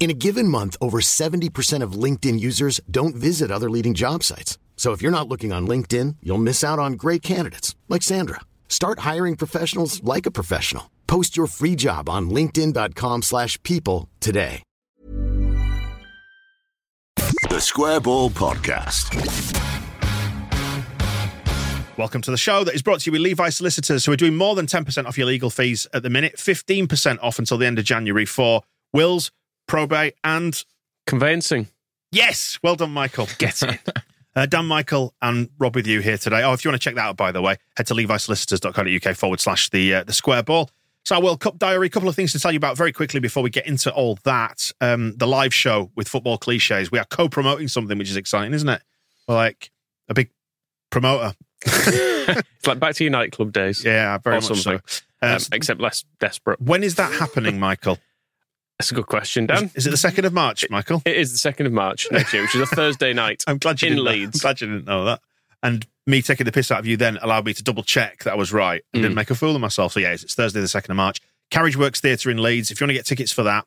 In a given month, over 70% of LinkedIn users don't visit other leading job sites. So if you're not looking on LinkedIn, you'll miss out on great candidates like Sandra. Start hiring professionals like a professional. Post your free job on linkedin.com/people slash people today. The Square Ball Podcast. Welcome to the show that is brought to you with Levi Solicitors, who are doing more than 10% off your legal fees at the minute, 15% off until the end of January for wills, probate, and Conveyancing. yes, well done, Michael. Get it. Uh, Dan Michael and Rob with you here today. Oh, if you want to check that out, by the way, head to levisolicitors.co.uk forward slash the, uh, the square ball. So, our World Cup diary, a couple of things to tell you about very quickly before we get into all that. Um, the live show with football cliches. We are co promoting something which is exciting, isn't it? We're like a big promoter. it's like back to your nightclub days. Yeah, very or much so. something. Uh, Um, except less desperate. when is that happening, Michael? That's a good question, Dan. Is it the 2nd of March, Michael? It is the second of March next year, which is a Thursday night. I'm glad you in didn't Leeds. I'm glad you didn't know that. And me taking the piss out of you then allowed me to double check that I was right and Mm. didn't make a fool of myself. So yeah, it's Thursday the second of March. Carriage Works Theatre in Leeds. If you want to get tickets for that,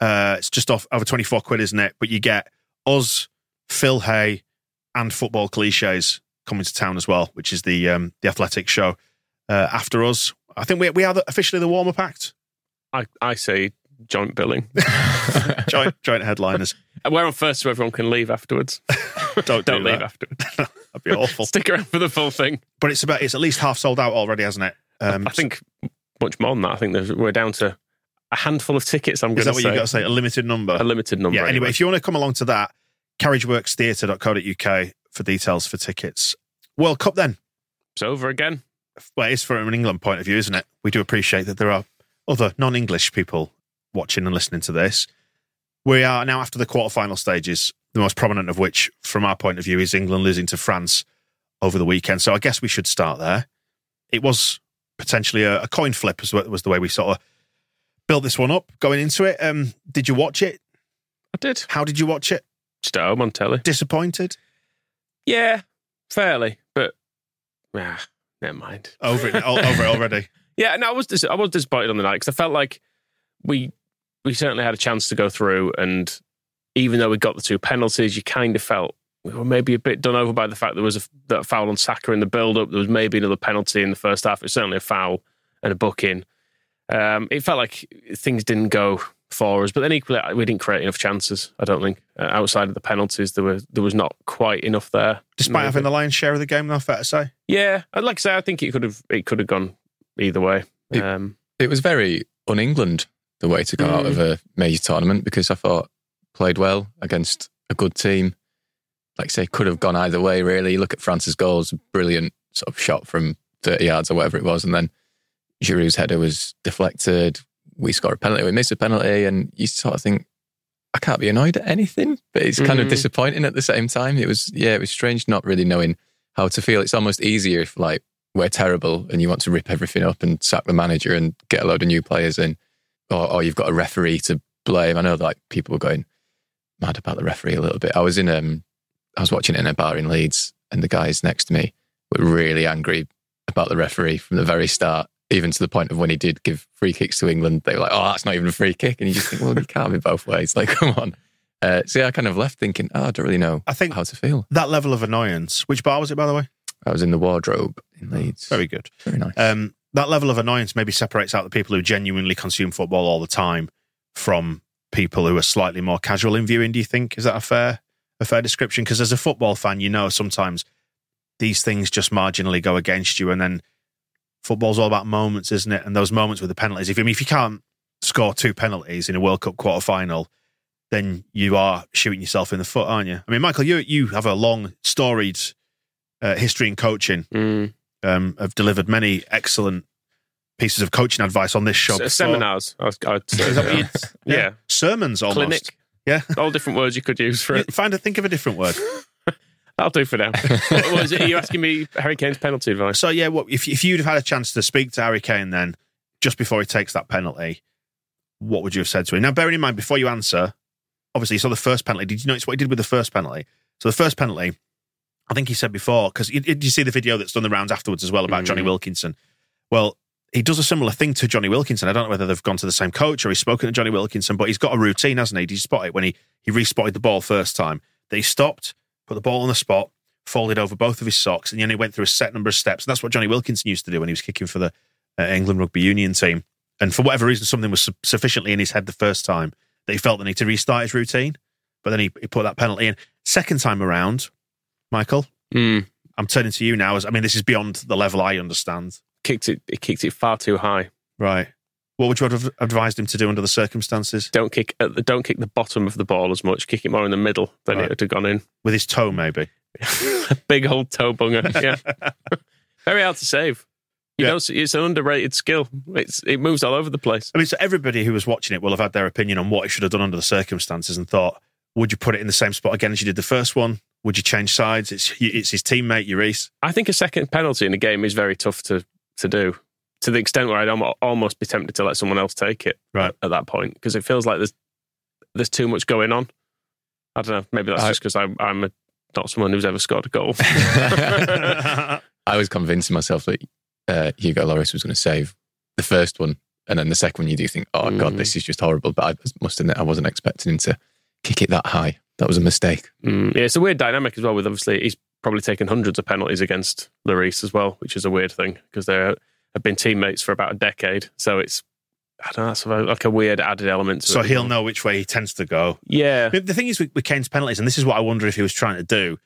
uh, it's just off over twenty four quid, isn't it? But you get us, Phil Hay, and football cliches coming to town as well, which is the um, the athletic show uh, after us. I think we we are the, officially the warm up act, I, I say joint billing. joint joint headliners. And We're on first so everyone can leave afterwards. Don't Don't do leave that. afterwards. That'd be awful. Stick around for the full thing. But it's about it's at least half sold out already, hasn't it? Um, I think much more than that. I think there's, we're down to a handful of tickets. I'm Is going that to what say. you got to say? A limited number. A limited number. yeah. Anyway, if you want to come along to that, carriageworkstheatre.co.uk for details for tickets. World Cup then. it's over again. Well, it is from an England point of view, isn't it? We do appreciate that there are other non-English people watching and listening to this. We are now after the quarterfinal stages, the most prominent of which, from our point of view, is England losing to France over the weekend. So I guess we should start there. It was potentially a, a coin flip, as was the way we sort of built this one up going into it. Um, did you watch it? I did. How did you watch it? Just at home on telly. Disappointed? Yeah, fairly, but ah, never mind. Over it, over it already. Yeah, no, I was dis- I was disappointed on the night because I felt like we we certainly had a chance to go through, and even though we got the two penalties, you kind of felt we were maybe a bit done over by the fact there was a, that foul on Saka in the build up. There was maybe another penalty in the first half. It was certainly a foul and a booking. Um, it felt like things didn't go for us, but then equally we didn't create enough chances. I don't think uh, outside of the penalties there were there was not quite enough there. Despite Maybe. having the lion's share of the game, though, fair to say. yeah, I'd like to say I think it could have it could have gone either way. It- Um, it was very un-England the way to go out of a major tournament because I thought played well against a good team. Like say, could have gone either way. Really, look at France's goals, brilliant sort of shot from thirty yards or whatever it was, and then Giroud's header was deflected. We scored a penalty, we missed a penalty, and you sort of think, I can't be annoyed at anything, but it's kind of Mhm. disappointing at the same time. It was, yeah, it was strange not really knowing how to feel. It's almost easier if like we're terrible and you want to rip everything up and sack the manager and get a load of new players in, or, or you've got a referee to blame. I know like people were going mad about the referee a little bit. I was in um, I was watching it in a bar in Leeds, and the guys next to me were really angry about the referee from the very start, even to the point of when he did give free kicks to England, they were like, "Oh, that's not even a free kick," and you just think, "Well, you can't be both ways." Like, come on. Uh, so yeah, I kind of left thinking, "Oh, I don't really know I think how to feel." that level of annoyance. Which bar was it, by the way? I was in the wardrobe in Leeds. Very good. very nice. Um, that level of annoyance maybe separates out the people who genuinely consume football all the time from people who are slightly more casual in viewing. Do you think is that a fair a fair description? Because as a football fan, you know sometimes these things just marginally go against you, and then football's all about moments, isn't it? And those moments with the penalties. If I mean, if you can't score two penalties in a World Cup quarter final, then you are shooting yourself in the foot, aren't you? I mean, Michael, you you have a long, storied uh, history in coaching. Mm. Um, have delivered many excellent pieces of coaching advice on this show. S- seminars. I was, I'd say, Is that what yeah. yeah. sermons almost. Clinic. Yeah, All different words you could use for it. find a think of a different word. That'll do for now. what was it? Are you asking me Harry Kane's penalty advice? So yeah, what if if you'd have had a chance to speak to Harry Kane then just before he takes that penalty, what would you have said to him? Now, bearing in mind before you answer, obviously you saw the first penalty. Did you notice what he did with the first penalty? So the first penalty, I think he said before because did you see the video that's done the rounds afterwards as well about Jonny Wilkinson? Well, he does a similar thing to Jonny Wilkinson. I don't know whether they've gone to the same coach or he's spoken to Jonny Wilkinson, but he's got a routine, hasn't he? Did you spot it when he he respotted the ball first time? He stopped, put the ball on the spot, folded over both of his socks, and then he went through a set number of steps. And that's what Jonny Wilkinson used to do when he was kicking for the uh, England Rugby Union team. And for whatever reason, something was su- sufficiently in his head the first time that he felt the need to restart his routine. But then he, he put that penalty in. Second time around, Michael, Mm. I'm turning to you now. As I mean, this is beyond the level I understand. Kicked it. It kicked it far too high. Right. What would you have advised him to do under the circumstances? Don't kick. At the, don't kick the bottom of the ball as much. Kick it more in the middle. Then Right. it would have gone in. With his toe, maybe. Big old toe bunger. Yeah. Very hard to save. You Yeah. know, it's an underrated skill. It's it moves all over the place. I mean, so everybody who was watching it will have had their opinion on what he should have done under the circumstances and thought, would you put it in the same spot again as you did the first one? Would you change sides? It's it's his teammate, Reese. I think a second penalty in a game is very tough to to do. To the extent where I'd almost be tempted to let someone else take it Right. at, at that point because it feels like there's there's too much going on. I don't know. Maybe that's I- just because I'm I'm a, not someone who's ever scored a goal. I was convincing myself that uh, Hugo Lloris was going to save the first one, and then the second one you do think, "Oh God, Mm. this is just horrible." But I must admit, I wasn't expecting him to kick it that high. That was a mistake. Mm, yeah, it's a weird dynamic as well. With obviously, he's probably taken hundreds of penalties against Lloris as well, which is a weird thing because they have been teammates for about a decade. So it's I don't know, it's sort of like a weird added element. To so it he'll know which way he tends to go. Yeah, But the thing is with, with Kane's penalties, and this is what I wonder if he was trying to do.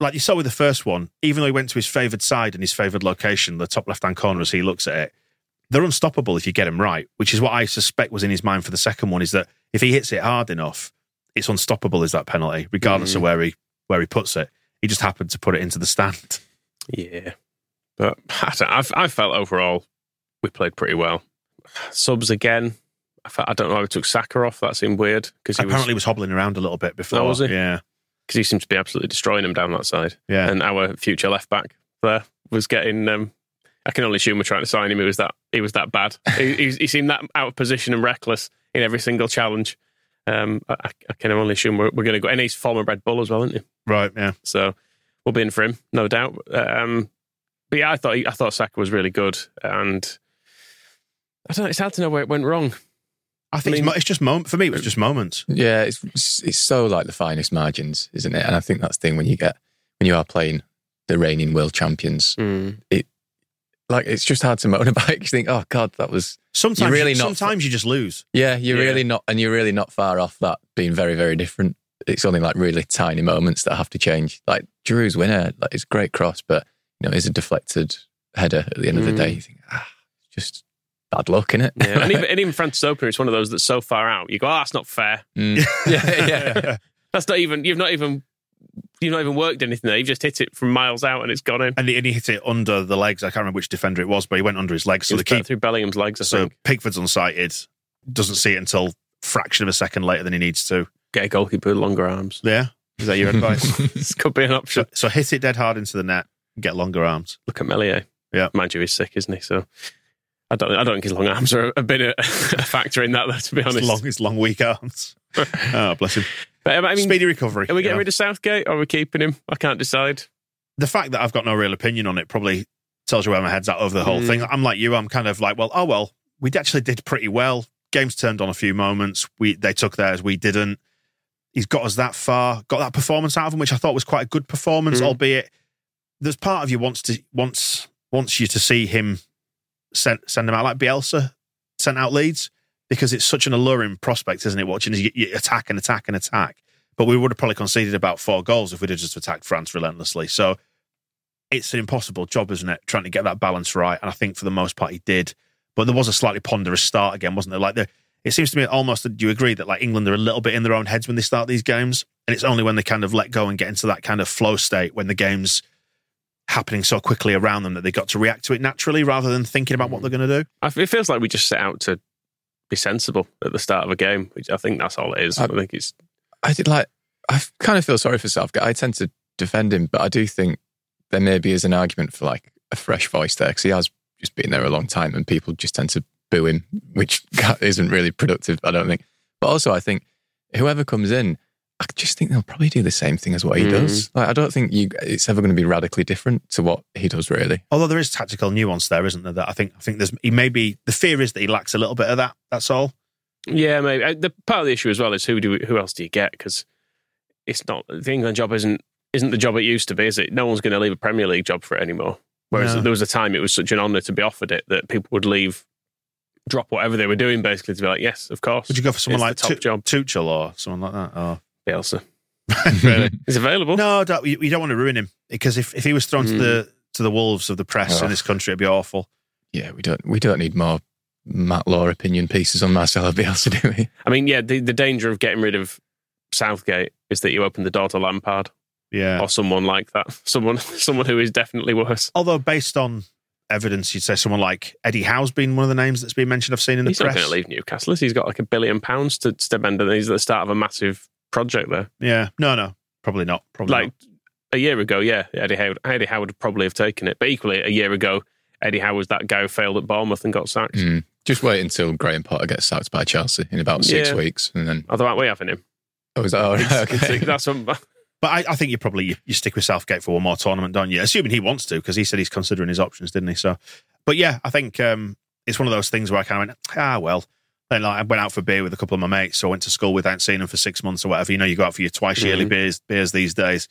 Like you saw with the first one, even though he went to his favoured side and his favoured location, the top left hand corner as he looks at it, they're unstoppable if you get him right, which is what I suspect was in his mind for the second one, is that if he hits it hard enough, it's unstoppable is that penalty, regardless of where he where he puts it. He just happened to put it into the stand. yeah. But I, I felt overall we played pretty well. Subs again. I, felt, I don't know. why we took Saka off. That seemed weird because he Apparently was was hobbling around a little bit before. Oh, was he? Yeah. because he seemed to be absolutely destroying him down that side. Yeah. and our future left back there was getting. Um, I can only assume we're trying to sign him. He was that he was that bad. he, he, he seemed that out of position and reckless in every single challenge. Um, I, I can only assume we're, we're going to go. And he's former Red Bull as well, isn't he? Right, yeah. So we'll be in for him, no doubt. Um, but yeah, I thought he, I thought Saka was really good, and I don't. know, It's hard to know where it went wrong. I think I mean- it's, it's just moment for me. It was just moments. Yeah, it's it's so like the finest margins, isn't it? And I think that's the thing when you get when you are playing the reigning world champions, it like it's just hard to moan about. it. You think, oh God, that was Sometimes, You're really you, not- sometimes you just lose. yeah, you're Yeah. really not, and you're really not far off that being very very different. It's only like really tiny moments that have to change. Like Giroud's winner, like it's a great cross, but you know, it's a deflected header at the end of the day. You think, ah, just bad luck, innit? Yeah. and, even, and even France's Opener, it's one of those that's so far out. You go, oh, that's not fair. Mm. yeah, yeah. That's not even. You've not even. You've not even worked anything there. You've just hit it from miles out and it's gone in. And he, and he hit it under the legs. I can't remember which defender it was, but he went under his legs. So the keep, through Bellingham's legs. I so think. Pickford's unsighted, doesn't see it until fraction of a second later than he needs to. Get a goalkeeper with longer arms. Yeah, is that your advice? this could be an option. So, so hit it dead hard into the net, get longer arms. Look at Meslier. Yeah. mind you, he's sick, isn't he? So I don't. I don't think his long arms are a bit a, a factor in that. Though, to be honest. His long, his long, weak arms. oh, bless him. But, um, I mean, Speedy recovery. are we getting know. rid of Southgate or are we keeping him? I can't decide. the fact that I've got no real opinion on it probably tells you where my head's at over the whole Mm. thing. I'm like you. I'm kind of like, well, oh well, we actually did pretty well. Games turned on a few moments. We they took theirs, we didn't. He's got us that far, got that performance out of him, which I thought was quite a good performance, Mm. albeit there's part of you wants to wants wants you to see him send send him out like Bielsa sent out Leeds because it's such an alluring prospect, isn't it? Watching you, you attack and attack and attack. But we would have probably conceded about four goals if we'd have just attacked France relentlessly. So it's an impossible job, isn't it? Trying to get that balance right. And I think for the most part he did. But there was a slightly ponderous start again, wasn't there? Like the, it seems to me almost. Do you agree that like England are a little bit in their own heads when they start these games, and it's only when they kind of let go and get into that kind of flow state when the game's happening so quickly around them that they got to react to it naturally rather than thinking about what they're going to do. It feels like we just set out to be sensible at the start of a game. Which I think that's all it is. I, I- think it's I did like. I kind of feel sorry for Southgate. I tend to defend him, but I do think there maybe is an argument for like a fresh voice there because he has just been there a long time, and people just tend to boo him, which isn't really productive. I don't think. But also, I think whoever comes in, I just think they'll probably do the same thing as what he Mm. does. Like, I don't think you it's ever going to be radically different to what he does. Really, Although there is tactical nuance there, isn't there? That I think I think there's he maybe the fear is that he lacks a little bit of that. That's all. yeah, maybe Uh, the part of the issue as well is who do who else do you get because it's not the England job isn't isn't the job it used to be, is it? No one's going to leave a Premier League job for it anymore. Whereas No. there was a time it was such an honour to be offered it that people would leave, drop whatever they were doing basically to be like, yes, of course. Would you go for someone It's like the top Tu- job? Tuchel or someone like that? Or Bielsa? really? He's available. No, don't, you, you don't want to ruin him because if, if he was thrown to Mm. the to the wolves of the press in Oh. this country, it'd be awful. yeah, we don't we don't need more Matt Law opinion pieces on Marcelo Bielsa, do we? I mean, yeah, the, the danger of getting rid of Southgate is that you open the door to Lampard Yeah. or someone like that, someone someone who is definitely worse. Although based on evidence, you'd say someone like Eddie Howe's been one of the names that's been mentioned. I've seen in the He's not press. going to leave Newcastle. is he? He's got like a billion pounds to spend, and he's at the start of a massive project there. Yeah. No, no, probably not. Probably like not. a year ago, yeah, Eddie Howard, Eddie Howard would probably have taken it. But equally, a year ago, Eddie Howard was that guy who failed at Bournemouth and got sacked. Mm. Just wait until Graham Potter gets sacked by Chelsea in about six Yeah. weeks, and then Although aren't we having him? oh, is that all right? Okay. That's what, But I, I think you probably you, you stick with Southgate for one more tournament, don't you? Assuming he wants to, because he said he's considering his options, didn't he? So, but yeah, I think um, it's one of those things where I kind of went, ah, well. Then like, I went out for beer with a couple of my mates, so I went to school without seeing them for six months or whatever. You know, you go out for your twice yearly Mhm. beers, beers these days,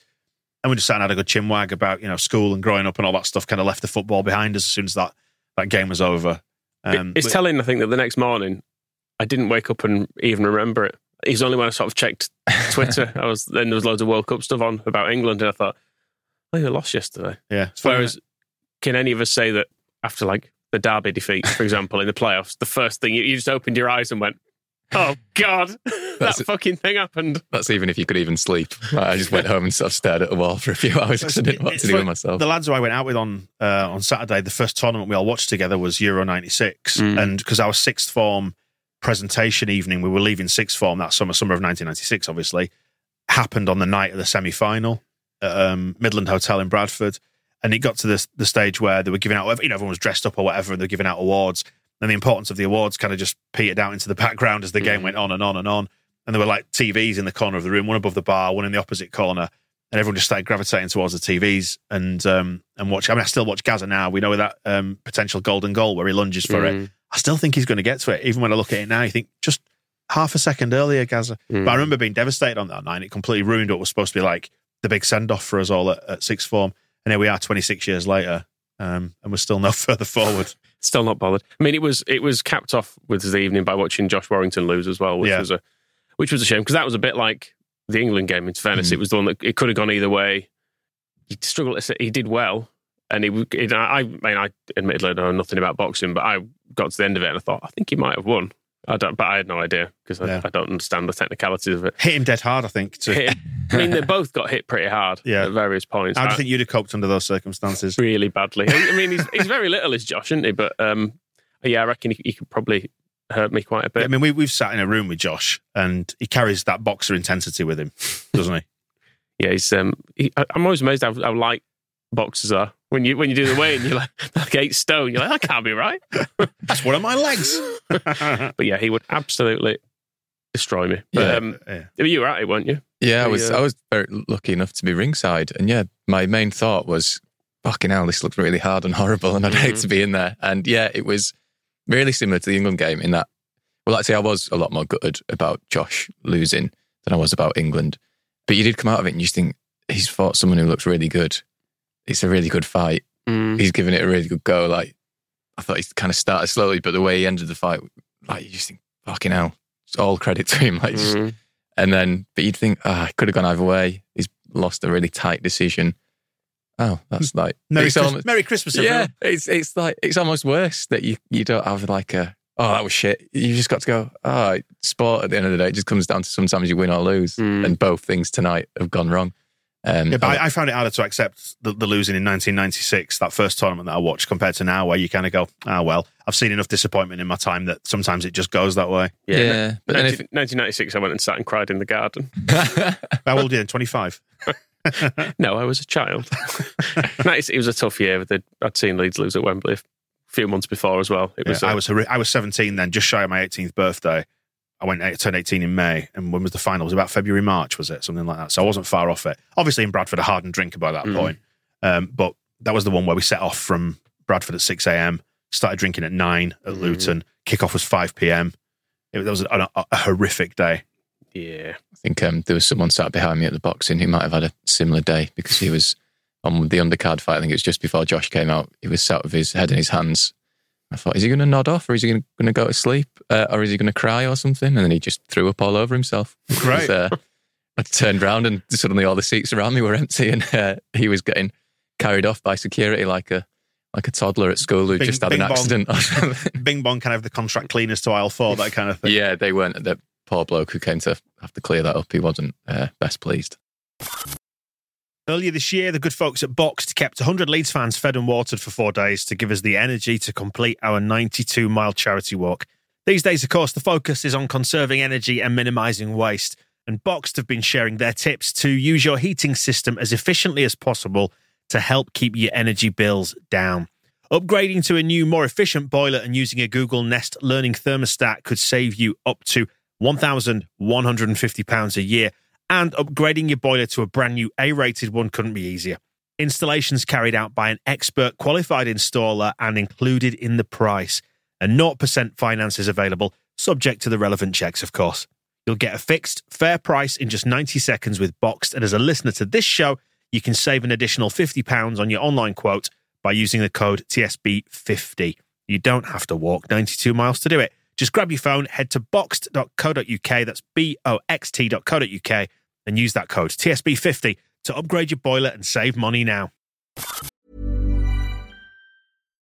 and we just sat and had a good chinwag about you know school and growing up and all that stuff. Kind of left the football behind us as soon as that that game was over. Um, it's but- telling, I think, that the next morning, I didn't wake up and even remember it. It's only when I sort of checked Twitter, I was then there was loads of World Cup stuff on about England, and I thought, oh, you lost yesterday. yeah. It's funny, Whereas, can any of us say that after like the Derby defeat, for example, in the playoffs, the first thing you, you just opened your eyes and went, "Oh God, that That's- fucking thing happened." That's even if you could even sleep. I just went home and sort of stared at the wall for a few hours because I didn't know what to do like with myself. The lads who I went out with on uh, on Saturday, the first tournament we all watched together was Euro '96, Mm. and because our sixth form presentation evening, we were leaving sixth form that summer, summer of 1996, obviously, happened on the night of the semi final at um, Midland Hotel in Bradford, and it got to the the stage where they were giving out, you know, everyone was dressed up or whatever, and they're giving out awards, and the importance of the awards kind of just petered out into the background as the game Mm. went on and on and on, and there were like TVs in the corner of the room, one above the bar, one in the opposite corner and everyone just started gravitating towards the TVs and um, and watch. I mean, I still watch Gazza now. We know that um, potential golden goal where he lunges for it. Mm. I still think he's going to get to it. Even when I look at it now, you think just half a second earlier, Gazza. Mm. But I remember being devastated on that night. It completely ruined what was supposed to be like the big send off for us all at, at sixth form. And here we are, 26 years later, um, and we're still no further forward. Still not bothered. I mean, it was it was capped off with the evening by watching Josh Warrington lose as well, which Yeah. was a which was a shame because that was a bit like the England game. In fairness, Mm. it was the one that it could have gone either way. He struggled. He did well, and he. it, I, I mean, I admittedly know nothing about boxing, but I got to the end of it and I thought I think he might have won. I don't, but I had no idea because I, Yeah. I don't understand the technicalities of it. Hit him dead hard, I think. To, Hit him- I mean, they both got hit pretty hard Yeah. at various points. how do I- you think you'd have coped under those circumstances? really badly. I mean, he's, he's very little, is Josh, isn't he? But um, yeah, I reckon he, he could probably hurt me quite a bit. I mean, we, we've sat in a room with Josh, and he carries that boxer intensity with him, doesn't he? yeah, he's. Um, he, I- I'm always amazed how, how light boxers are. When you when you do the weigh and you're like, like eight stone, you're like, that can't be right. That's one of my legs. But yeah, he would absolutely destroy me. But, Yeah. um, yeah. you were at it, weren't you? Yeah, I was uh, I was very lucky enough to be ringside, and yeah, my main thought was, "Fucking hell, this looked really hard and horrible, and I'd hate Mhm. to be in there." And yeah, it was really similar to the England game in that. Well, actually, I was a lot more gutted about Josh losing than I was about England, but you did come out of it and you just think he's fought someone who looks really good. It's a really good fight. He's given it a really good go. Like I thought he kind of started slowly, but the way he ended the fight, like you just think, "Fucking hell." It's all credit to him. Like Mhm. and then, but you'd think, ah, it could have gone either way. He's lost a really tight decision. oh, that's like Merry, Christ- almost- Merry Christmas, Yeah, it's it's like it's almost worse that you you don't have like a oh that was shit. You just got to go. Oh, sport at the end of the day it just comes down to sometimes you win or lose, Mm. and both things tonight have gone wrong. Um, Yeah, but I, I found it harder to accept the, the losing in 1996, that first tournament that I watched, compared to now, where you kind of go, ah, well, I've seen enough disappointment in my time that sometimes it just goes that way. Yeah, Yeah, no- but then 19- 1996, I went and sat and cried in the garden. How old are you? 25. No, I was a child. It was a tough year. They'd- I'd seen Leeds lose at Wembley a few months before as well. It Yeah, was. I uh, was I was 17 then, just shy of my 18th birthday. I went I turned 18 in May, and when was the final? It was about February, March, was it? Something like that. So I wasn't far off it. Obviously, in Bradford, a hardened drinker by that Mm. point. Um, but that was the one where we set off from Bradford at 6 a.m., started drinking at 9 at Mm. Luton. Kickoff was 5 p.m. It, that was a, a, a horrific day. yeah. I think um, there was someone sat behind me at the boxing who might have had a similar day because he was on the undercard fight. I think it was just before Josh came out. He was sat with his head in his hands. I thought, is he going to nod off or is he going to go to sleep uh, or is he going to cry or something? And then he just threw up all over himself. Great. uh, I turned around and suddenly all the seats around me were empty and uh, he was getting carried off by security like a like a toddler at school who Bing- just had an bong. accident. or something. Bing bong, kind of the contract cleaners to aisle four, that kind of thing. yeah, they weren't. The poor bloke who came to have to clear that up, he wasn't uh, best pleased. Earlier this year, the good folks at BOXT kept 100 Leeds fans fed and watered for four days to give us the energy to complete our 92 mile charity walk. These days, of course, the focus is on conserving energy and minimising waste. And BOXT have been sharing their tips to use your heating system as efficiently as possible to help keep your energy bills down. Upgrading to a new, more efficient boiler and using a Google Nest Learning thermostat could save you up to £1,150 a year, and upgrading your boiler to a brand new A rated one couldn't be easier. Installations carried out by an expert qualified installer and included in the price. And 0% finance is available, subject to the relevant checks, of course. You'll get a fixed, fair price in just 90 seconds with BOXT. And as a listener to this show, you can save an additional £50 on your online quote by using the code TSB50. You don't have to walk 92 miles to do it. Just grab your phone, head to boxt.co.uk, that's B O X T.co.uk, and use that code TSB50 to upgrade your boiler and save money now.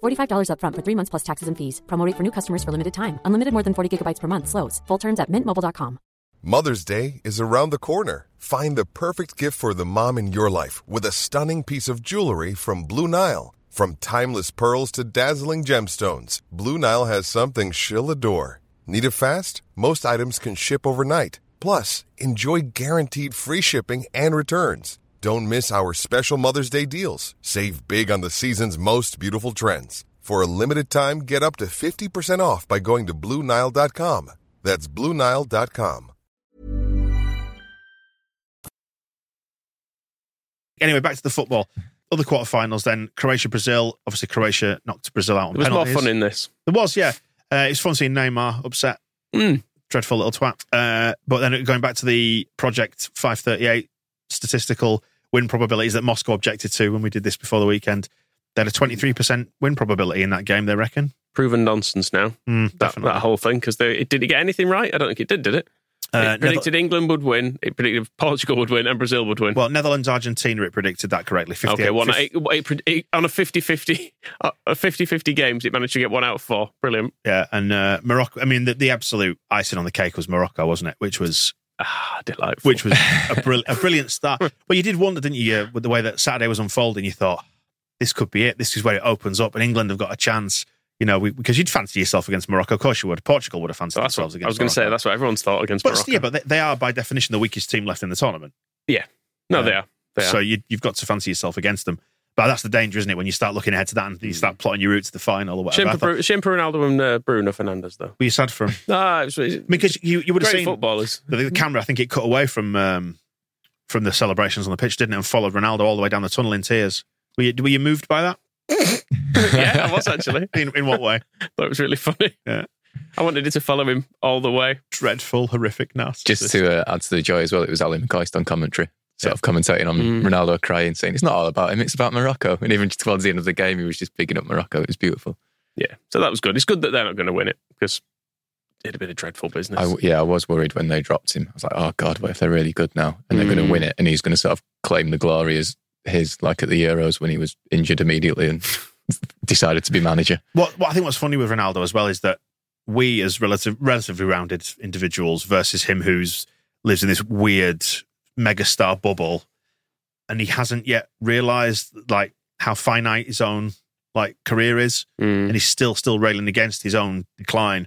$45 upfront for three months plus taxes and fees. Promo rate for new customers for limited time. Unlimited more than 40 gigabytes per month. Slows. Full terms at mintmobile.com. Mother's Day is around the corner. Find the perfect gift for the mom in your life with a stunning piece of jewelry from Blue Nile. From timeless pearls to dazzling gemstones, Blue Nile has something she'll adore. Need it fast? Most items can ship overnight. Plus, enjoy guaranteed free shipping and returns. Don't miss our special Mother's Day deals. Save big on the season's most beautiful trends. For a limited time, get up to 50% off by going to BlueNile.com. That's BlueNile.com. Anyway, back to the football. Other quarterfinals then Croatia Brazil. Obviously, Croatia knocked Brazil out on There was more fun in this. There was, yeah. Uh, it's fun seeing Neymar upset. Mm. Dreadful little twat. Uh, but then going back to the Project 538 statistical win probabilities that Moscow objected to when we did this before the weekend, they had a 23% win probability in that game, they reckon. Proven nonsense now. Mm, That, definitely. that whole thing because it did it get anything right? I don't think it did. Did it? Uh, it predicted England would win. It predicted Portugal would win and Brazil would win. Well, Netherlands, Argentina, it predicted that correctly. 58, okay, one 50 it, it, it, on a 50-50 uh, a 50-50 games, it managed to get one out of four. Brilliant. Yeah, and uh, Morocco. I mean, the, the absolute icing on the cake was Morocco, wasn't it? Which was Ah, delightful. which was a, brill- a brilliant start. But you did wonder, didn't you, uh, with the way that Saturday was unfolding? You thought this could be it. This is where it opens up, and England have got a chance. You know, we, because you'd fancy yourself against Morocco. Of course you would. Portugal would have fancied that's themselves what, against I was going to say. That's what everyone's thought against But Morocco. yeah, but they, they are by definition the weakest team left in the tournament. yeah, no, Uh, they are. They So are. you, you've got to fancy yourself against them. But that's the danger, isn't it? When you start looking ahead to that and you start plotting your route to the final or whatever. Shame I for, thought- Bru- shame for Ronaldo and uh, Bruno Fernandes, though. were you sad for him? Ah, it was, it was Because you, you would have great seen footballers. the, the camera. I think it cut away from um, from the celebrations on the pitch, didn't it? And followed Ronaldo all the way down the tunnel in tears. Were you, were you moved by that? yeah, I was actually. In, in what way? Thought it was really funny. Yeah. I wanted it to follow him all the way. Dreadful, horrific, nasty. Just to uh, add to the joy as well, it was Ally McCoist on commentary, sort of commentating on Mm. Ronaldo crying, saying it's not all about him, it's about Morocco. And even towards the end of the game, he was just picking up Morocco. It was beautiful. Yeah, so that was good. It's good that they're not going to win it because it'd have been a dreadful business. I, yeah, I was worried when they dropped him. I was like, oh God, what if they're really good now and they're going Mm. to win it? And he's going to sort of claim the glory as his, like at the Euros when he was injured immediately and decided to be manager. What, what I think what's funny with Ronaldo as well is that we, as relative, relatively rounded individuals, versus him who's lives in this weird megastar bubble, and he hasn't yet realised like how finite his own like career is, Mm. and he's still still railing against his own decline.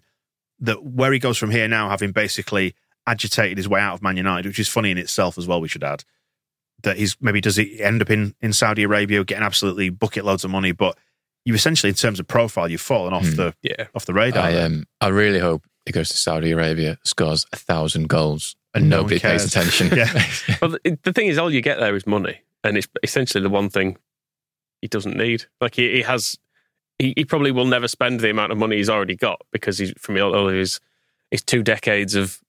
That where he goes from here now, having basically agitated his way out of Man United, which is funny in itself as well. We should add that he's maybe does he end up in in Saudi Arabia getting absolutely bucket loads of money, but you essentially in terms of profile you've fallen off Hmm. the Yeah. off the radar. I there. um, I really hope he goes to Saudi Arabia, scores a thousand goals, and No one nobody pays attention. Yeah. Well, the, the thing is, all you get there is money, and it's essentially the one thing he doesn't need. Like he, he has, he, he probably will never spend the amount of money he's already got because he's from all all of his his two decades of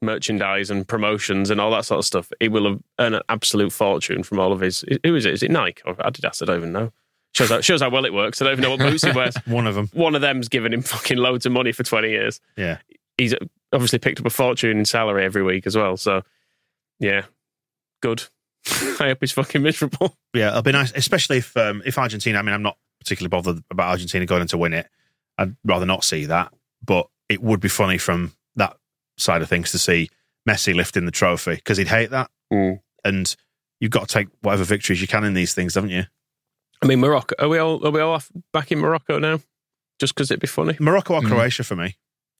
merchandise and promotions and all that sort of stuff. He will have earned an absolute fortune from all of his. Who is it? Is it Nike oh, or Adidas? I don't even know. Shows how, shows how well it works. I don't even know what boots he wears. One of them. One of them's given him fucking loads of money for twenty years Yeah. he's obviously picked up a fortune in salary every week as well. So, yeah, good. I hope he's fucking miserable. Yeah, it'll be nice, especially if um, if Argentina. I mean, I'm not particularly bothered about Argentina going on to win it. I'd rather not see that, but it would be funny from that side of things to see Messi lifting the trophy because he'd hate that. Mm. And you've got to take whatever victories you can in these things, haven't you? I mean, Morocco. Are we all are we all off, back in Morocco now? Just because it'd be funny. Morocco or Mm. Croatia for me.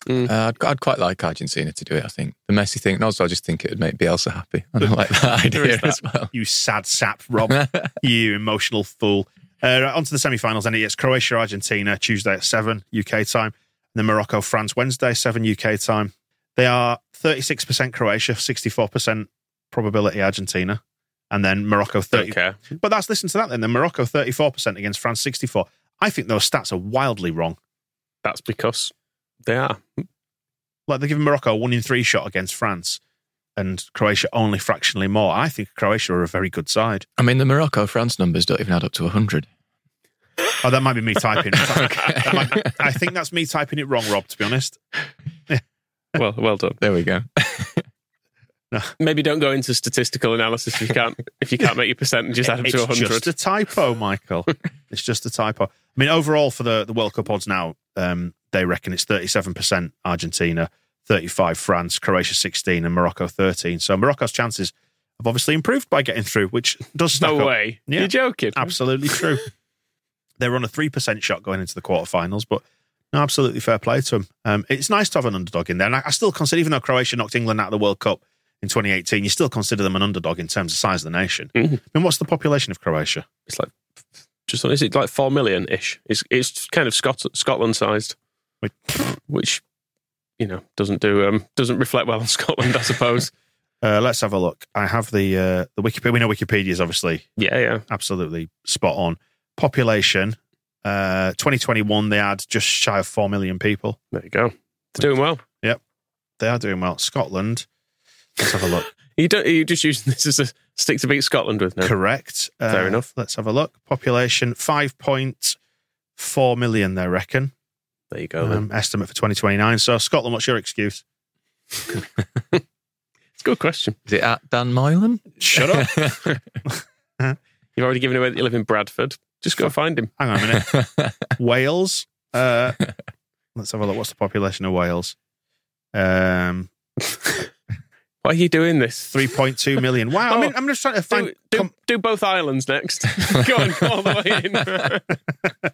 Uh, I'd, I'd quite like Argentina to do it. I think the Messi thing. And also, I just think it would make Bielsa happy. I like that idea that. as well. You sad sap, Rob. you emotional fool. Uh, on to the semi-finals, and it's Croatia, Argentina, Tuesday at 7 UK time. And then Morocco, France, Wednesday, 7 UK time. They are 36% Croatia, 64% probability Argentina. And then Morocco, 30. Okay. But that's, listen to that then. Then Morocco, 34% against France, 64 I think those stats are wildly wrong. That's because they are. Like they're giving Morocco a one in three shot against France and Croatia only fractionally more. I think Croatia are a very good side. I mean, the Morocco France numbers don't even add up to 100. Oh, that might be me typing. That might- I think that's me typing it wrong, Rob, to be honest. Well, well done. There we go. Maybe don't go into statistical analysis if you can't if you can't make your percentages add up it's to hundred. It's just a typo, Michael. it's just a typo. I mean, overall for the, the World Cup odds now, um, they reckon it's 37% Argentina, 35 France, Croatia 16, and Morocco 13. So Morocco's chances have obviously improved by getting through, which does No up. way. Yeah. You're joking. Absolutely true. they were on a 3% shot going into the quarterfinals, but no, absolutely fair play to them. Um, it's nice to have an underdog in there. And I, I still consider, even though Croatia knocked England out of the World Cup in 2018, you still consider them an underdog in terms of size of the nation. Mhm. I mean, what's the population of Croatia? It's like just is it like four million ish? It's it's kind of Scot- Scotland sized. Which you know doesn't do um doesn't reflect well on Scotland, I suppose. Uh, let's have a look. I have the uh, the Wikipedia. We know Wikipedia is obviously yeah, yeah. absolutely spot on. Population, uh, 2021, they had just shy of 4 million people. There you go. They're doing well. Yep, they are doing well. Scotland, let's have a look. You don't. You're just using this as a stick to beat Scotland with now. Correct. Uh, Fair enough. Let's have a look. Population, 5.4 million, they reckon. There you go. Um, estimate for 2029. So, Scotland, what's your excuse? It's a good question. Is it at Dan Moylan? Shut up. You've already given away that you live in Bradford. Just go find him. Hang on a minute. Wales. Uh, let's have a look. What's the population of Wales? Um, Why are you doing this? Three point two million. Wow. I mean, I'm just trying to find. Do, do, do both islands next. go on, go all the way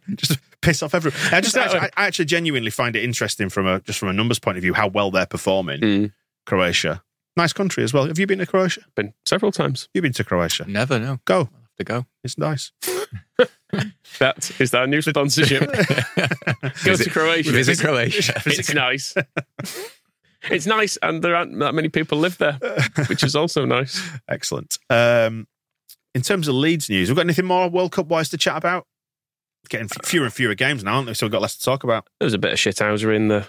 in. just piss off everyone. I just Exactly. actually, I actually genuinely find it interesting from a just from a numbers point of view how well they're performing. Mm. Croatia, nice country as well. Have you been to Croatia? Been several times. You've been to Croatia. Never know. Go. I'll have to go. It's nice. That is that a new sponsorship. go Visit- to Croatia. Visit Croatia. It's nice. It's nice, and there aren't that many people live there, which is also nice. Excellent. Um, in terms of Leeds news, we've got anything more World Cup wise to chat about? Getting fewer and fewer games now, aren't they? So we've got less to talk about. There was a bit of shithouser in the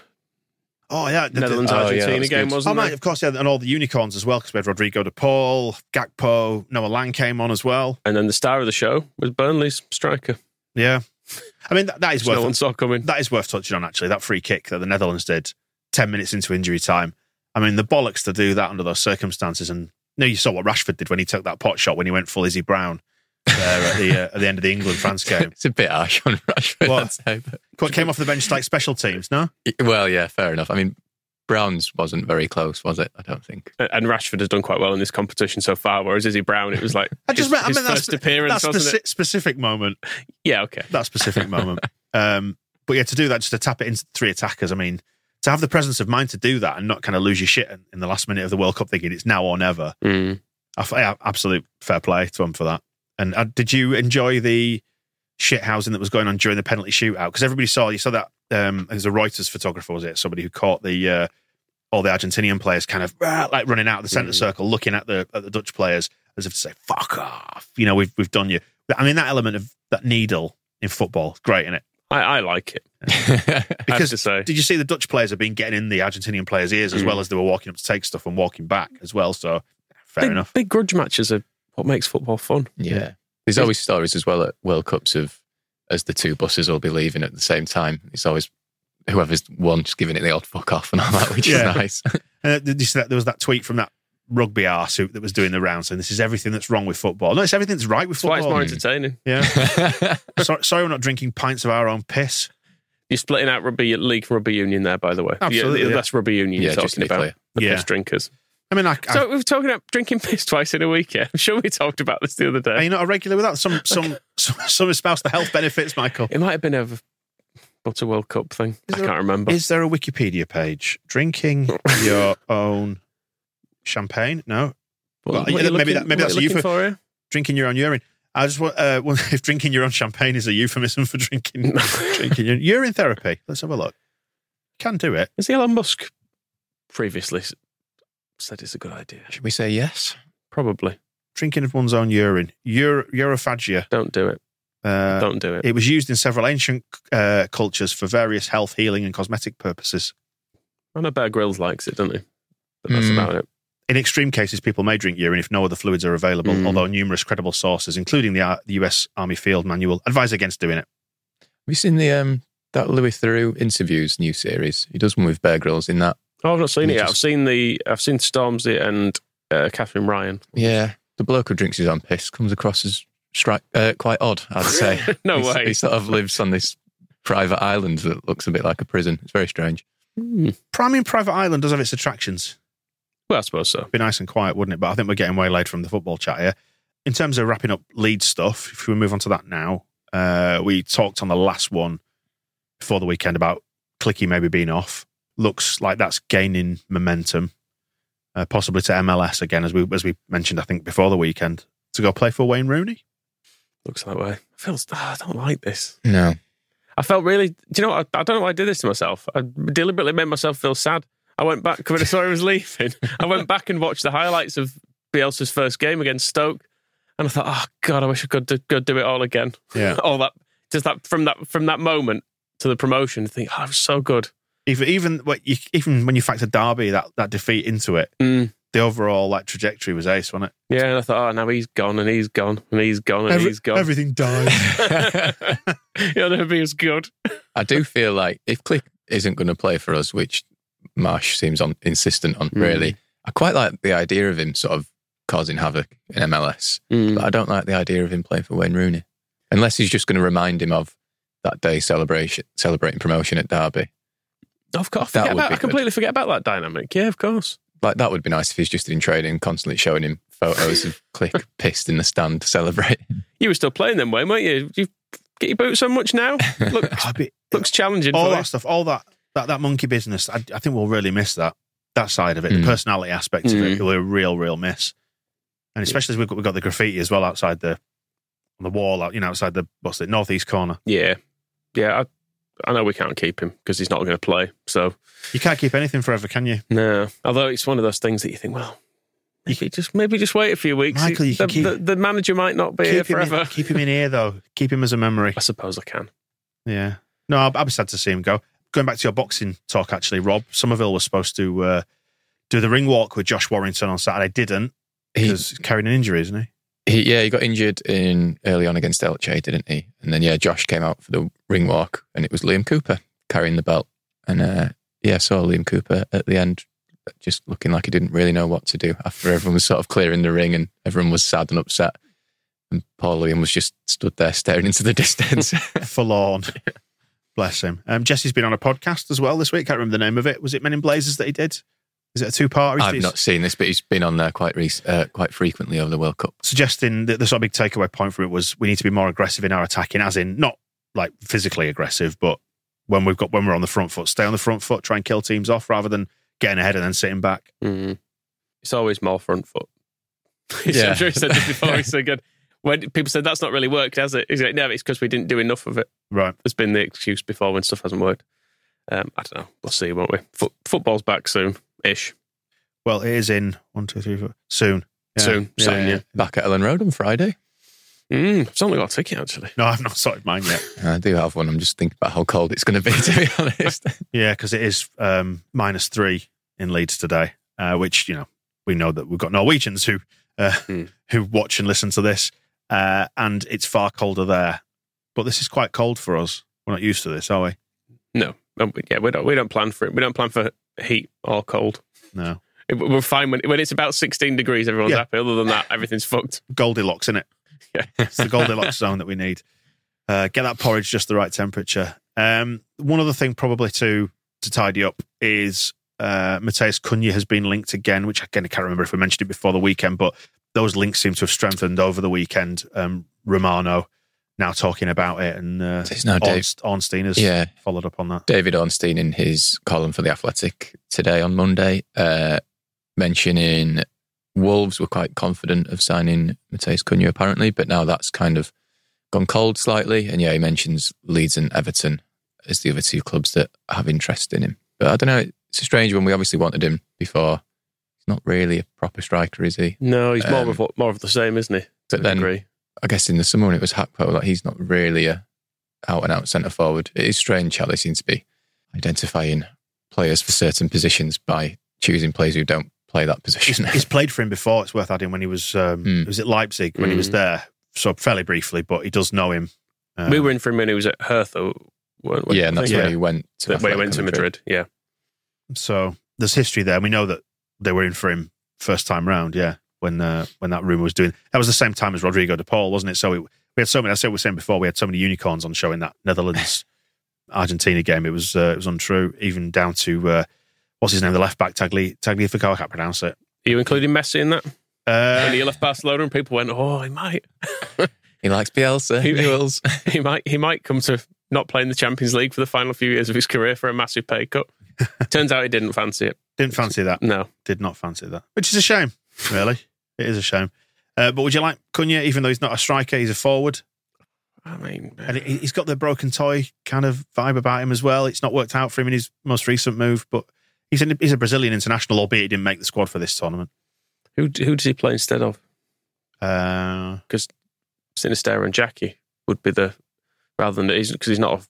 Oh yeah, the- the- Netherlands oh, yeah, Argentina that game, good. Oh, wasn't mate, there? of course, yeah, and all the unicorns as well, because we had Rodrigo de Paul, Gakpo, Noa Lang came on as well. And then the star of the show was Burnley's striker. Yeah, I mean that, that is Which no worth one saw coming. that is worth touching on. Actually, that free kick that the Netherlands did ten minutes into injury time. I mean, the bollocks to do that under those circumstances. And you know, you saw what Rashford did when he took that pot shot when he went full Izzy Brown there at the uh, at the end of the England France game. It's a bit harsh on Rashford, What? I'd say. But, What came off the bench like special teams? No, well, yeah, fair enough. I mean, Brown's wasn't very close, was it? I don't think. And Rashford has done quite well in this competition so far, whereas Izzy Brown, it was like I just his, meant, I his meant that first spe- appearance, that speci- specific moment. Yeah, okay. That specific moment. Um, but yeah, to do that, just to tap it into three attackers. I mean, to have the presence of mind to do that and not kind of lose your shit in, in the last minute of the World Cup, thinking it's now or never. Mm. I, absolute fair play to him for that. And uh, did you enjoy the shit housing that was going on during the penalty shootout? Because everybody saw you saw that um, there's a Reuters photographer, was it? Somebody who caught the uh, all the Argentinian players kind of ah, like running out of the centre circle, looking at the at the Dutch players as if to say "fuck off," you know, we've we've done you. I mean, that element of that needle in football great, isn't it? I, I like it. I have Because to say. did you see the Dutch players have been getting in the Argentinian players' ears as Mm. well as they were walking up to take stuff and walking back as well? So fair big, enough. Big grudge matches are what makes football fun. Yeah. There's always stories as well at World Cups of as the two buses will be leaving at the same time. It's always whoever's won just giving it the odd fuck off and all that, which Yeah. is nice. Uh, did you see that there was that tweet from that rugby arse who, that was doing the rounds and this is everything that's wrong with football. No, it's everything that's right with That's why it's more entertaining. yeah. sorry, sorry, we're not drinking pints of our own piss. You're splitting out rugby league rugby union there, by the way. Absolutely, Yeah, yeah. that's rugby union Yeah, you're just to talking about. clear. The Yeah. piss drinkers. I mean, I, I, So we were talking about drinking piss twice in a week. Yeah, I'm sure we talked about this the other day. are you not a regular with that? Some some some, some espouse the health benefits, Michael. It might have been over Butter World Cup thing. I there- can't remember. Is there a Wikipedia page? Drinking your own champagne? No. Well, what are yeah, you maybe looking- that- maybe that's you for here? Drinking your own urine. I just want, uh, if drinking your own champagne is a euphemism for drinking drinking your urine therapy. Let's have a look. Can do it. Has Elon Musk previously said it's a good idea? Should we say yes? Probably. Drinking of one's own urine. Ur- urophagia. Don't do it. Uh, Don't do it. It was used in several ancient uh, cultures for various health, healing, and cosmetic purposes. I know Bear Grylls likes it, doesn't he? But that's Mm. about it. In extreme cases, people may drink urine if no other fluids are available, Mm. although numerous credible sources, including the, the US Army Field Manual, advise against doing it. Have you seen the um that Louis Theroux interviews new series? He does one with Bear Grylls in that. Oh, I've not seen it yet. just- I've seen the I've seen Stormzy and uh, Katherine Ryan. Yeah. The bloke who drinks his own piss comes across as stri- uh, quite odd, I'd say. No He's- way. He sort of lives on this private island that looks a bit like a prison. It's very strange. Hmm. Priming Private Island does have its attractions. Well, I suppose so. Be nice and quiet, wouldn't it? But I think we're getting waylaid from the football chat here. In terms of wrapping up lead stuff, if we move on to that now, uh, we talked on the last one before the weekend about Clicky maybe being off. Looks like that's gaining momentum, uh, possibly to MLS again, as we as we mentioned, I think before the weekend to go play for Wayne Rooney. Looks that way. I feel ah, I don't like this. No. I felt really. Do you know what? I, I don't know why I did this to myself. I deliberately made myself feel sad. I went back when I saw he was leaving. I went back and watched the highlights of Bielsa's first game against Stoke, and I thought, oh God, I wish I could do, could do it all again. Yeah. all that just that from that from that moment to the promotion. I think, oh, it was so good. Even even what you, even when you factor Derby that that defeat into it, Mm. the overall like trajectory was ace, wasn't it? Yeah, and I thought, oh, now he's gone, and he's gone, and he's gone, and Every- he's gone. Everything died. He'll never be as good. I do feel like if Klich isn't going to play for us, which Marsh seems on, insistent on, Mm. really, I quite like the idea of him sort of causing havoc in MLS, Mm. but I don't like the idea of him playing for Wayne Rooney, unless he's just going to remind him of that day celebration, celebrating promotion at Derby. Of course, That forget would about, I completely forget about that dynamic. Yeah, of course. Like that would be nice if he's just in training, constantly showing him photos of Klich pissed in the stand to celebrate. You were still playing them, Wayne, weren't you? You get your boots on much now? Look, I'd looks challenging. all for that you. stuff, all that that that monkey business. I, I think we'll really miss that that side of it, Mm. the personality aspect of it. Mm. Will be a real, real miss. And especially as we've got, we've got the graffiti as well outside the on the wall, out you know, outside the what's it, northeast corner. Yeah, yeah. I, I know we can't keep him because he's not going to play. So You can't keep anything forever, can you? no. Although it's one of those things that you think, well, maybe just maybe just wait a few weeks. Michael, you the, can keep- the, the manager might not be here forever. in, keep him in here though. Keep him as a memory. I suppose I can. Yeah. No, I'll, I'll be sad to see him go. Going back to your boxing talk, actually, Rob Summerville was supposed to uh, do the ring walk with Josh Warrington on Saturday. Didn't He, because he's carrying an injury, isn't he? he, yeah, he got injured in early on against Elche, didn't he? And then yeah, Josh came out for the ring walk, and it was Liam Cooper carrying the belt. And uh, yeah, I saw Liam Cooper at the end, just looking like he didn't really know what to do after everyone was sort of clearing the ring and everyone was sad and upset. And Paul Liam was just stood there staring into the distance. Forlorn. Bless him. Um, Jesse's been on a podcast as well this week. Can't remember the name of it. Was it Men in Blazers that he did? Is it a two-part? I've not seen this, but he's been on there quite rec- uh, quite frequently over the World Cup. suggesting that the sort of big takeaway point from it was we need to be more aggressive in our attacking, as in not like physically aggressive, but when we've got when we're on the front foot, stay on the front foot, try and kill teams off rather than getting ahead and then sitting back. Mm. It's always more front foot. Yeah. I'm sure he said this before. He's so good. When people said that's not really worked, has it? He's like, no, it's because we didn't do enough of it. Right. There's been the excuse before when stuff hasn't worked. Um, I don't know. We'll see, won't we? Foot, football's back soon, ish. Well, it is in one, two, three, four soon. Yeah. Soon, soon, yeah. Back at Elland Road on Friday. Mm, I've only got a ticket actually. No, I've not sorted mine yet. I do have one. I'm just thinking about how cold it's going to be, to be honest. yeah, because it is um, minus three in Leeds today, uh, which you know we know that we've got Norwegians who uh, Hmm. who watch and listen to this, uh, and it's far colder there. But this is quite cold for us. We're not used to this, are we? No, Um, yeah, we don't. We don't plan for it. We don't plan for heat or cold. No. We're fine when when it's about 16 degrees. Everyone's Yeah. happy. Other than that, everything's fucked. Goldilocks, in it? Yeah. It's the Goldilocks zone that we need. Uh, get that porridge just the right temperature. Um, one other thing, probably to to tidy up, is uh, Mateus Cunha has been linked again, which again I can't remember if we mentioned it before the weekend, but those links seem to have strengthened over the weekend. Um, Romano now talking about it, and uh, now Ornst- Ornstein has Yeah. followed up on that. David Ornstein in his column for The Athletic today on Monday, uh, mentioning Wolves were quite confident of signing Mateus Cunha apparently, but now that's kind of gone cold slightly. And yeah, he mentions Leeds and Everton as the other two clubs that have interest in him. But I don't know, it's a strange one. We obviously wanted him before. He's not really a proper striker, is he? No, he's more Um, of what- more of the same, isn't he? To But then degree. I guess in the summer when it was Gakpo, like he's not really a out and out centre forward. It is strange how they seem to be identifying players for certain positions by choosing players who don't play that position. he's played for him before. It's worth adding when he was um, Mm. was it Leipzig when he was Mm. there, so fairly briefly, but he does know him. Um, we were in for him when he was at Hertha, weren't we? yeah, and that's I think. where he went to When he went Atletico to Madrid. Yeah. So there's history there. We know that they were in for him first time round. Yeah, when uh, when that rumor was doing that was the same time as Rodrigo de Paul, wasn't it? So we, we had so many. I said we were saying before we had so many unicorns on showing that Netherlands Argentina game. It was uh, it was untrue, even down to uh, what's his name, the left back Tagli Tagliafico. I can't pronounce it. Are you including Messi in that? Uh, when he left Barcelona and people went, oh, he might. He likes Bielsa. He- He wills. he might he might come to not playing the Champions League for the final few years of his career for a massive pay cut. Turns out he didn't fancy it. Didn't fancy that. No. Did not fancy that, which is a shame. Really, it is a shame. Uh, but would you like Cunha, even though he's not a striker, he's a forward? I mean, And he- he's got the broken toy kind of vibe about him as well. It's not worked out for him in his most recent move, but he's, an, he's a Brazilian international, albeit he didn't make the squad for this tournament. who who does he play instead of? Uh, Because Sinisterra and Jackie would be the rather than he's because he's not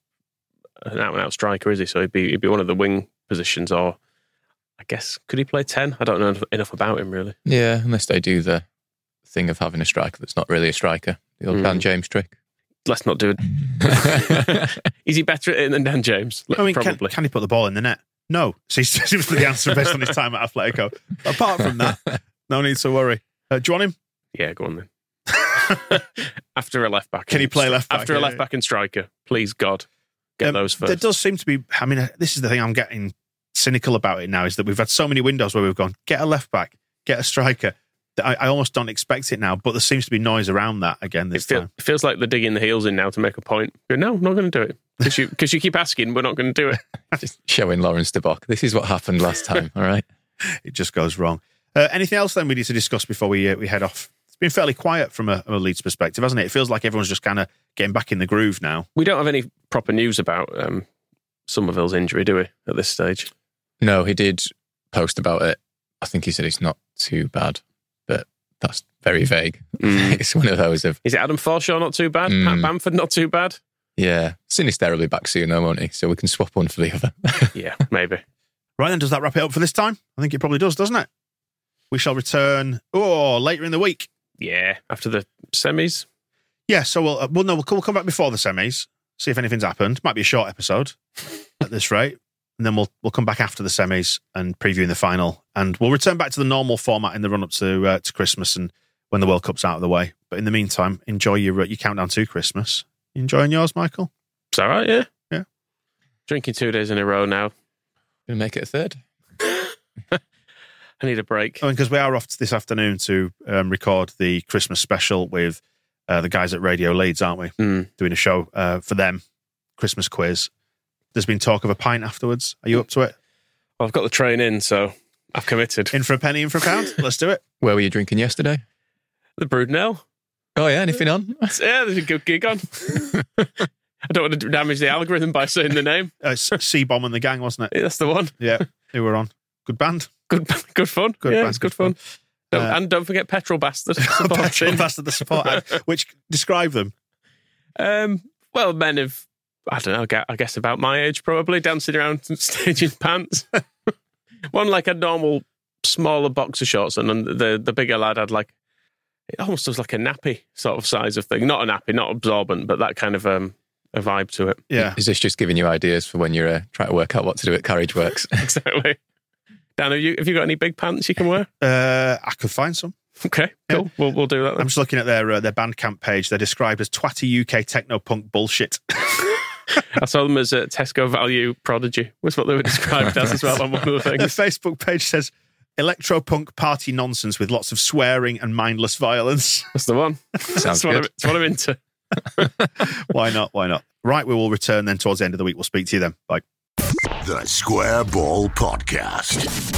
a, an out and out striker, is he? So he'd be he'd be one of the wing positions, or I guess could he play ten? I don't know enough about him really. Yeah, unless they do the thing of having a striker that's not really a striker. The old Mm. Dan James trick. Let's not do it. Is he better at it than Dan James? I mean, can, Probably. can he put the ball in the net? No. So he seems to be the answer based on his time at Atletico. Apart from that, no need to worry. Uh, do you want him? Yeah, go on then. after a left back, Can he play left back? After a left back and striker, please God, get Um, those There does seem to be. I mean, uh, this is the thing I'm getting cynical about it now is that we've had so many windows where we've gone, get a left back, get a striker. I, I almost don't expect it now, but there seems to be noise around that again It, this feel, time. it feels like they're digging the heels in now to make a point. Go, no, I'm not going to do it because you because you keep asking, we're not going to do it. Just showing Laurens De Bock. This is what happened last time. All right. It just goes wrong. Uh, anything else then we need to discuss before we uh, we head off? It's been fairly quiet from a, a Leeds perspective, hasn't it? It feels like everyone's just kind of getting back in the groove now. We don't have any proper news about um, Summerville's injury, do we? At this stage, No, he did post about it. I think he said it's not too bad, but that's very vague. Mm. it's one of those of, is it Adam Forshaw not too bad? Pat Mm. Bamford not too bad? yeah, Sinisterra will be back soon, though, won't he? So we can swap one for the other. Yeah, maybe. Right then, does that wrap it up for this time? I think it probably does, doesn't it? We shall return oh later in the week. Yeah, after the semis. Yeah, so we'll uh, well no we'll, we'll come back before the semis, see if anything's happened. Might be a short episode at this rate, and then we'll we'll come back after the semis and previewing the final, and we'll return back to the normal format in the run up to uh, to Christmas and when the World Cup's out of the way. But in the meantime, enjoy your uh, your countdown to Christmas. You enjoying yours, Michael? It's all right, yeah. Yeah. Drinking two days in a row now. Gonna make it a third. I need a break. I mean, because we are off this afternoon to um, record the Christmas special with uh, the guys at Radio Leeds, aren't we? Mm. Doing a show uh, for them, Christmas quiz. There's been talk of a pint afterwards. Are you up to it? Well, I've got the train in, so I've committed. In for a penny, in for a pound? Let's do it. Where were you drinking yesterday? The Brudenell. Oh, yeah, anything on? Yeah, there's a good gig on. I don't want to damage the algorithm by saying the name. Uh, C Bomb and the gang, wasn't it? Yeah, That's the one. Yeah, who were on. Good band. Good, good fun. Good yeah, band, it's good good fun. Don't- Uh, and don't forget Petrol Bastard. Petrol. Bastard, the support act, which describe them. Um, well, men of I don't know. I guess about my age, probably dancing around stage in pants. One like a normal smaller boxer shorts, and then the the bigger lad had like it almost was like a nappy sort of size of thing. Not a nappy, not absorbent, but that kind of um a vibe to it. Yeah. Is this just giving you ideas for when you're uh, trying to work out what to do at Carriage Works? exactly. Dan, have you have you got any big pants you can wear? Uh, I could find some. Okay, cool. We'll we'll do that. I'm just looking at their uh, their Bandcamp page. They're described as twatty UK techno punk bullshit. I saw them as a Tesco value prodigy. Was what they were described as as well on one of the the. Facebook page says electro punk party nonsense with lots of swearing and mindless violence. That's the one. Sounds That's what, I'm, good. that's what I'm into. Why not? Why not? Right, we will return then towards the end of the week. We'll speak to you then. Bye. The Square Ball Podcast.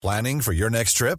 Planning for your next trip?